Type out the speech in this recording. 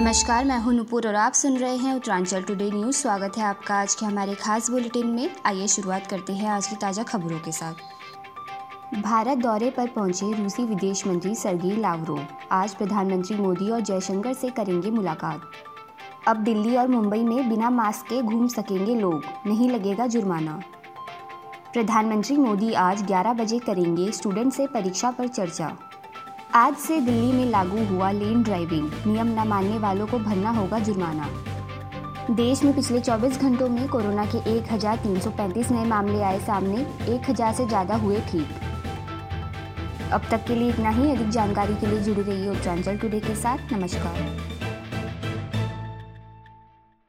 नमस्कार, मैं हूँ नुपुर और आप सुन रहे हैं उत्तरांचल टुडे न्यूज़ स्वागत है आपका आज के हमारे खास बुलेटिन में। आइए शुरुआत करते हैं आज की ताज़ा खबरों के साथ। भारत दौरे पर पहुँचे रूसी विदेश मंत्री सरगी लावरोव आज प्रधानमंत्री मोदी और जयशंकर से करेंगे मुलाकात। अब दिल्ली और मुंबई में बिना मास्क के घूम सकेंगे लोग, नहीं लगेगा जुर्माना। प्रधानमंत्री मोदी आज 11 बजे करेंगे स्टूडेंट से परीक्षा पर चर्चा। आज से दिल्ली में लागू हुआ लेन ड्राइविंग नियम न मानने वालों को भरना होगा जुर्माना। देश में पिछले 24 घंटों में कोरोना के 1,335 नए मामले आए सामने 1,000 से ज़्यादा हुए ठीक। अब तक के लिए इतना ही। अधिक जानकारी के लिए जुड़ी है उत्तरांचल टुडे के साथ। नमस्कार।